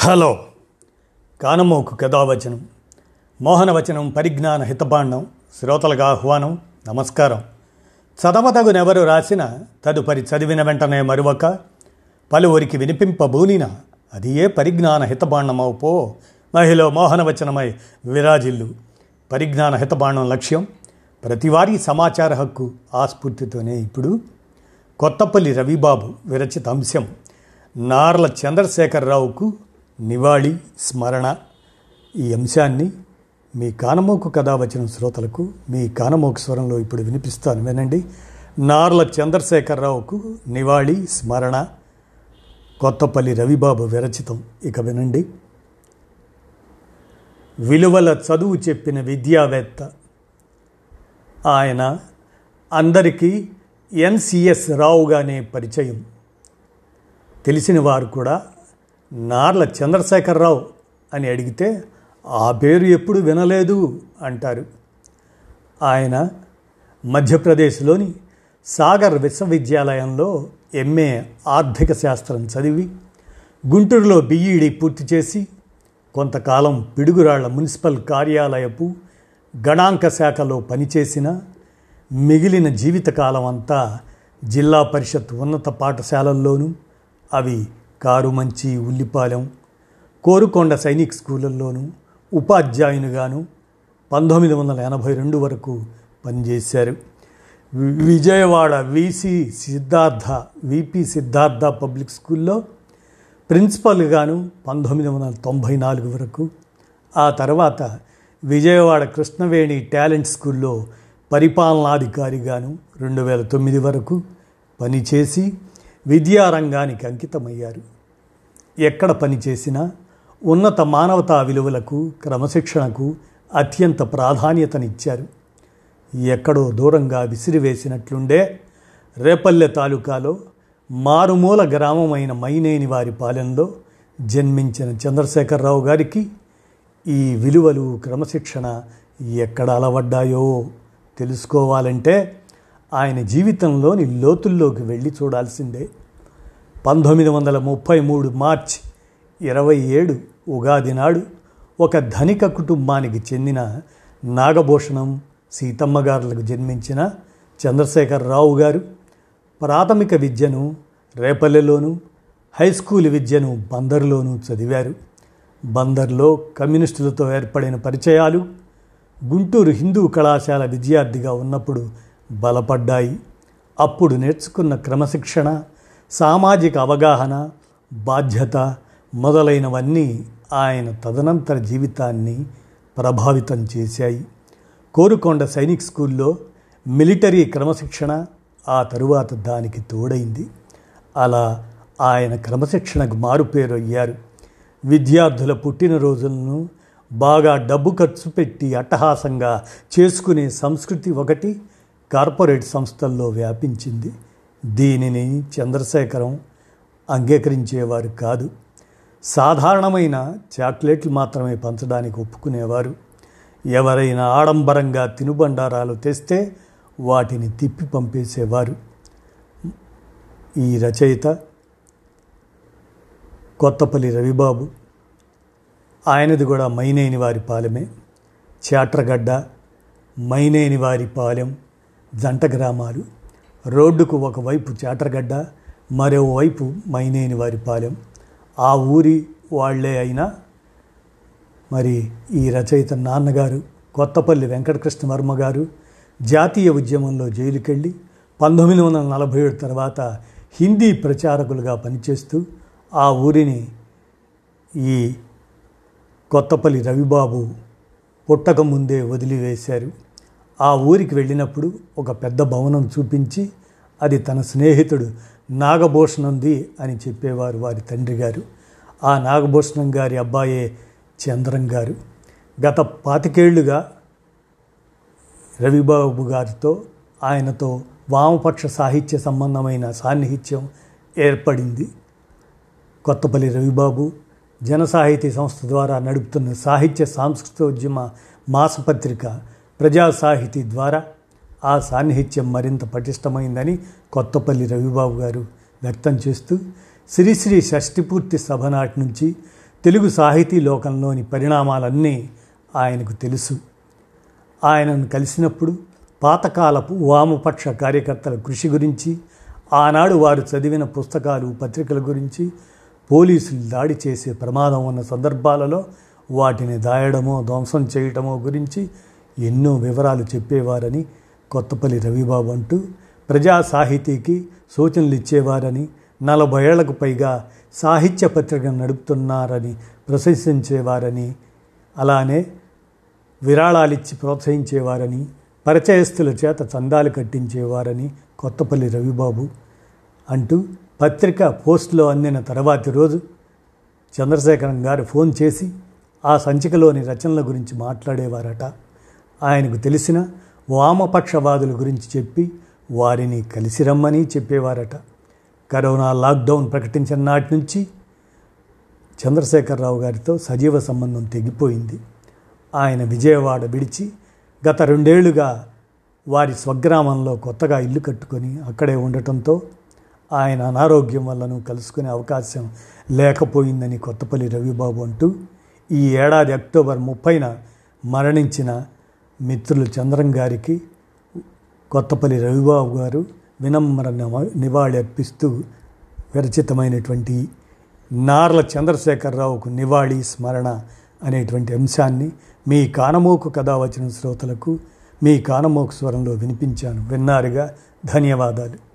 Hello. కానమోకు కథావచనం మోహనవచనం పరిజ్ఞాన హితబాండం శ్రోతలకు ఆహ్వానం నమస్కారం. చదవతగునెవరు రాసిన తదుపరి చదివిన వెంటనే మరువక పలువురికి వినిపింపబూనిన అది ఏ పరిజ్ఞాన హితబాండమవుపో మహిళ మోహనవచనమై విరాజిల్లు. పరిజ్ఞాన హితబాండం లక్ష్యం ప్రతివారీ సమాచార హక్కు ఆస్ఫూర్తితోనే ఇప్పుడు. కొత్తపల్లి రవిబాబు విరచిత అంశం నార్ల చంద్రశేఖరరావుకు నివాళి స్మరణ ఈ అంశాన్ని మీ కానమోకు కథ వచ్చిన శ్రోతలకు మీ కానమోకు స్వరంలో ఇప్పుడు వినిపిస్తాను వినండి. నార్ల చంద్రశేఖరరావుకు నివాళి స్మరణ కొత్తపల్లి రవిబాబు విరచితం. ఇక వినండి. విలువల చదువు చెప్పిన విద్యావేత్త. ఆయన అందరికీ ఎన్సిఎస్ రావుగానే పరిచయం. తెలిసిన వారు కూడా నార్ల చంద్రశేఖరరావు అని అడిగితే ఆ పేరు ఎప్పుడు వినలేదు అంటారు. ఆయన మధ్యప్రదేశ్లోని సాగర్ విశ్వవిద్యాలయంలో ఎంఏ ఆర్థిక శాస్త్రం చదివి గుంటూరులో బిఈడి పూర్తి చేసి కొంతకాలం పిడుగురాళ్ళ మున్సిపల్ కార్యాలయపు గణాంక శాఖలో పనిచేసిన మిగిలిన జీవితకాలం అంతా జిల్లా పరిషత్ ఉన్నత పాఠశాలల్లోనూ అవి కారుమంచి ఉల్లిపాలెం కోరుకొండ సైనిక్ స్కూళ్ళల్లోనూ ఉపాధ్యాయునిగాను పంతొమ్మిది వందల ఎనభై రెండు వరకు పనిచేశారు. Vijayawada VC Siddhartha VP Siddhartha public స్కూల్లో ప్రిన్సిపల్గాను పంతొమ్మిది వందల తొంభై నాలుగు వరకు. ఆ తర్వాత విజయవాడ కృష్ణవేణి టాలెంట్ స్కూల్లో పరిపాలనాధికారిగాను రెండు వేల తొమ్మిది వరకు పనిచేసి విద్యారంగానికి అంకితమయ్యారు. ఎక్కడ పనిచేసినా ఉన్నత మానవతా విలువలకు క్రమశిక్షణకు అత్యంత ప్రాధాన్యతనిచ్చారు. ఎక్కడో దూరంగా విసిరివేసినట్లుండే రేపల్లె తాలూకాలో మారుమూల గ్రామమైన మైనేని వారి పాలెంలో జన్మించిన చంద్రశేఖరరావు గారికి ఈ విలువలు క్రమశిక్షణ ఎక్కడ అలవడ్డాయో తెలుసుకోవాలంటే ఆయన జీవితంలోని లోతుల్లోకి వెళ్ళి చూడాల్సిందే. పంతొమ్మిది వందల ముప్పై మూడు మార్చ్ ఇరవై ఏడు ఉగాది నాడు ఒక ధనిక కుటుంబానికి చెందిన నాగభూషణం సీతమ్మ గారులకు జన్మించిన చంద్రశేఖరరావు గారు ప్రాథమిక విద్యను రేపల్లెలోను హై స్కూల్ విద్యను బందర్లోనూ చదివారు. బందర్లో కమ్యూనిస్టులతో ఏర్పడిన పరిచయాలు గుంటూరు హిందూ కళాశాల విద్యార్థిగా ఉన్నప్పుడు బలపడ్డాయి. అప్పుడు నేర్చుకున్న క్రమశిక్షణ సామాజిక అవగాహన బాధ్యత మొదలైనవన్నీ ఆయన తదనంతర జీవితాన్ని ప్రభావితం చేశాయి. కోరుకొండ సైనిక్ స్కూల్లో మిలిటరీ క్రమశిక్షణ ఆ తరువాత దానికి తోడైంది. అలా ఆయన క్రమశిక్షణకు మారుపేరు అయ్యారు విద్యార్థుల పుట్టినరోజులను బాగా డబ్బు ఖర్చు పెట్టి అట్టహాసంగా చేసుకునే సంస్కృతి ఒకటి కార్పొరేట్ సంస్థల్లో వ్యాపించింది. దీనిని చంద్రశేఖరం అంగీకరించేవారు కాదు. సాధారణమైన చాక్లెట్లు మాత్రమే పంచడానికి ఒప్పుకునేవారు. ఎవరైనా ఆడంబరంగా తినుబండారాలు తెస్తే వాటిని తిప్పి పంపేసేవారు. ఈ రచయిత కొత్తపల్లి రవిబాబు. ఆయనది కూడా మైనేని వారి పాలెమే. చాట్రగడ్డ మైనేని వారి పాలెం. జంట గ్రామాలు రోడ్డుకు ఒకవైపు చాట్రగడ్డ మరోవైపు మైనేని వారి పాలెం. ఆ ఊరి వాళ్ళే అయినా మరి ఈ రచయిత నాన్నగారు కొత్తపల్లి వెంకటకృష్ణ వర్మ గారు జాతీయ ఉద్యమంలో జైలుకెళ్ళి పంతొమ్మిది వందల నలభై ఏడు తర్వాత హిందీ ప్రచారకులుగా పనిచేస్తూ ఆ ఊరిని ఈ కొత్తపల్లి రవిబాబు పుట్టక ముందే వదిలివేశారు. ఆ ఊరికి వెళ్ళినప్పుడు ఒక పెద్ద భవనం చూపించి అది తన స్నేహితుడు నాగభూషణంది అని చెప్పేవారు వారి తండ్రి గారు. ఆ నాగభూషణం గారి అబ్బాయే చంద్రం గారు. గత పాతికేళ్ళుగా రవిబాబు గారితో ఆయనతో వామపక్ష సాహిత్య సంబంధమైన సాన్నిహిత్యం ఏర్పడింది. కొత్తపల్లి రవిబాబు జన సాహితీ సంస్థ ద్వారా నడుపుతున్న సాహిత్య సాంస్కృతోద్యమ మాసపత్రిక ప్రజా సాహితీ ద్వారా ఆ సాన్నిహిత్యం మరింత పటిష్టమైందని కొత్తపల్లి రవిబాబు గారు వ్యక్తం చేస్తూ శ్రీశ్రీ షష్ఠిపూర్తి సభ నాటి నుంచి తెలుగు సాహితీ లోకంలోని పరిణామాలన్నీ ఆయనకు తెలుసు. ఆయనను కలిసినప్పుడు పాతకాలపు వామపక్ష కార్యకర్తల కృషి గురించి ఆనాడు వారు చదివిన పుస్తకాలు పత్రికల గురించి పోలీసులు దాడి చేసే ప్రమాదం ఉన్న సందర్భాలలో వాటిని దాయడమో ధ్వంసం చేయటమో గురించి ఎన్నో వివరాలు చెప్పేవారని కొత్తపల్లి రవిబాబు అంటూ ప్రజా సాహితీకి సూచనలు ఇచ్చేవారని నలభై ఏళ్ళకు పైగా సాహిత్య పత్రిక నడుపుతున్నారని ప్రశంసించేవారని అలానే విరాళాలిచ్చి ప్రోత్సహించేవారని పరిచయస్తుల చేత చందాలు కట్టించేవారని కొత్తపల్లి రవిబాబు అంటూ పత్రిక పోస్టులో అందిన తర్వాతి రోజు చంద్రశేఖరం గారు ఫోన్ చేసి ఆ సంచికలోని రచనల గురించి మాట్లాడేవారట. ఆయనకు తెలిసిన వామపక్షవాదుల గురించి చెప్పి వారిని కలిసి రమ్మని చెప్పేవారట. కరోనా లాక్డౌన్ ప్రకటించిన నాటి నుంచి చంద్రశేఖరరావు గారితో సజీవ సంబంధం తెగిపోయింది. ఆయన విజయవాడ విడిచి గత రెండేళ్ళుగా వారి స్వగ్రామంలో కొత్తగా ఇల్లు కట్టుకొని అక్కడే ఉండటంతో ఆయన అనారోగ్యం వల్లను కలుసుకునే అవకాశం లేకపోయిందని కొత్తపల్లి రవిబాబు అంటూ ఈ ఏడాది అక్టోబర్ ముప్పైన మరణించిన మిత్రులు చంద్రం గారికి కొత్తపల్లి రవిబాబు గారు వినమ్ర నివాళి అర్పిస్తూ విరచితమైనటువంటి నార్ల చంద్రశేఖరరావుకు నివాళి స్మరణ అనేటువంటి అంశాన్ని మీ కానమోకు కథ వచ్చిన శ్రోతలకు మీ కానమోకు స్వరంలో వినిపించాను. విన్నారుగా ధన్యవాదాలు.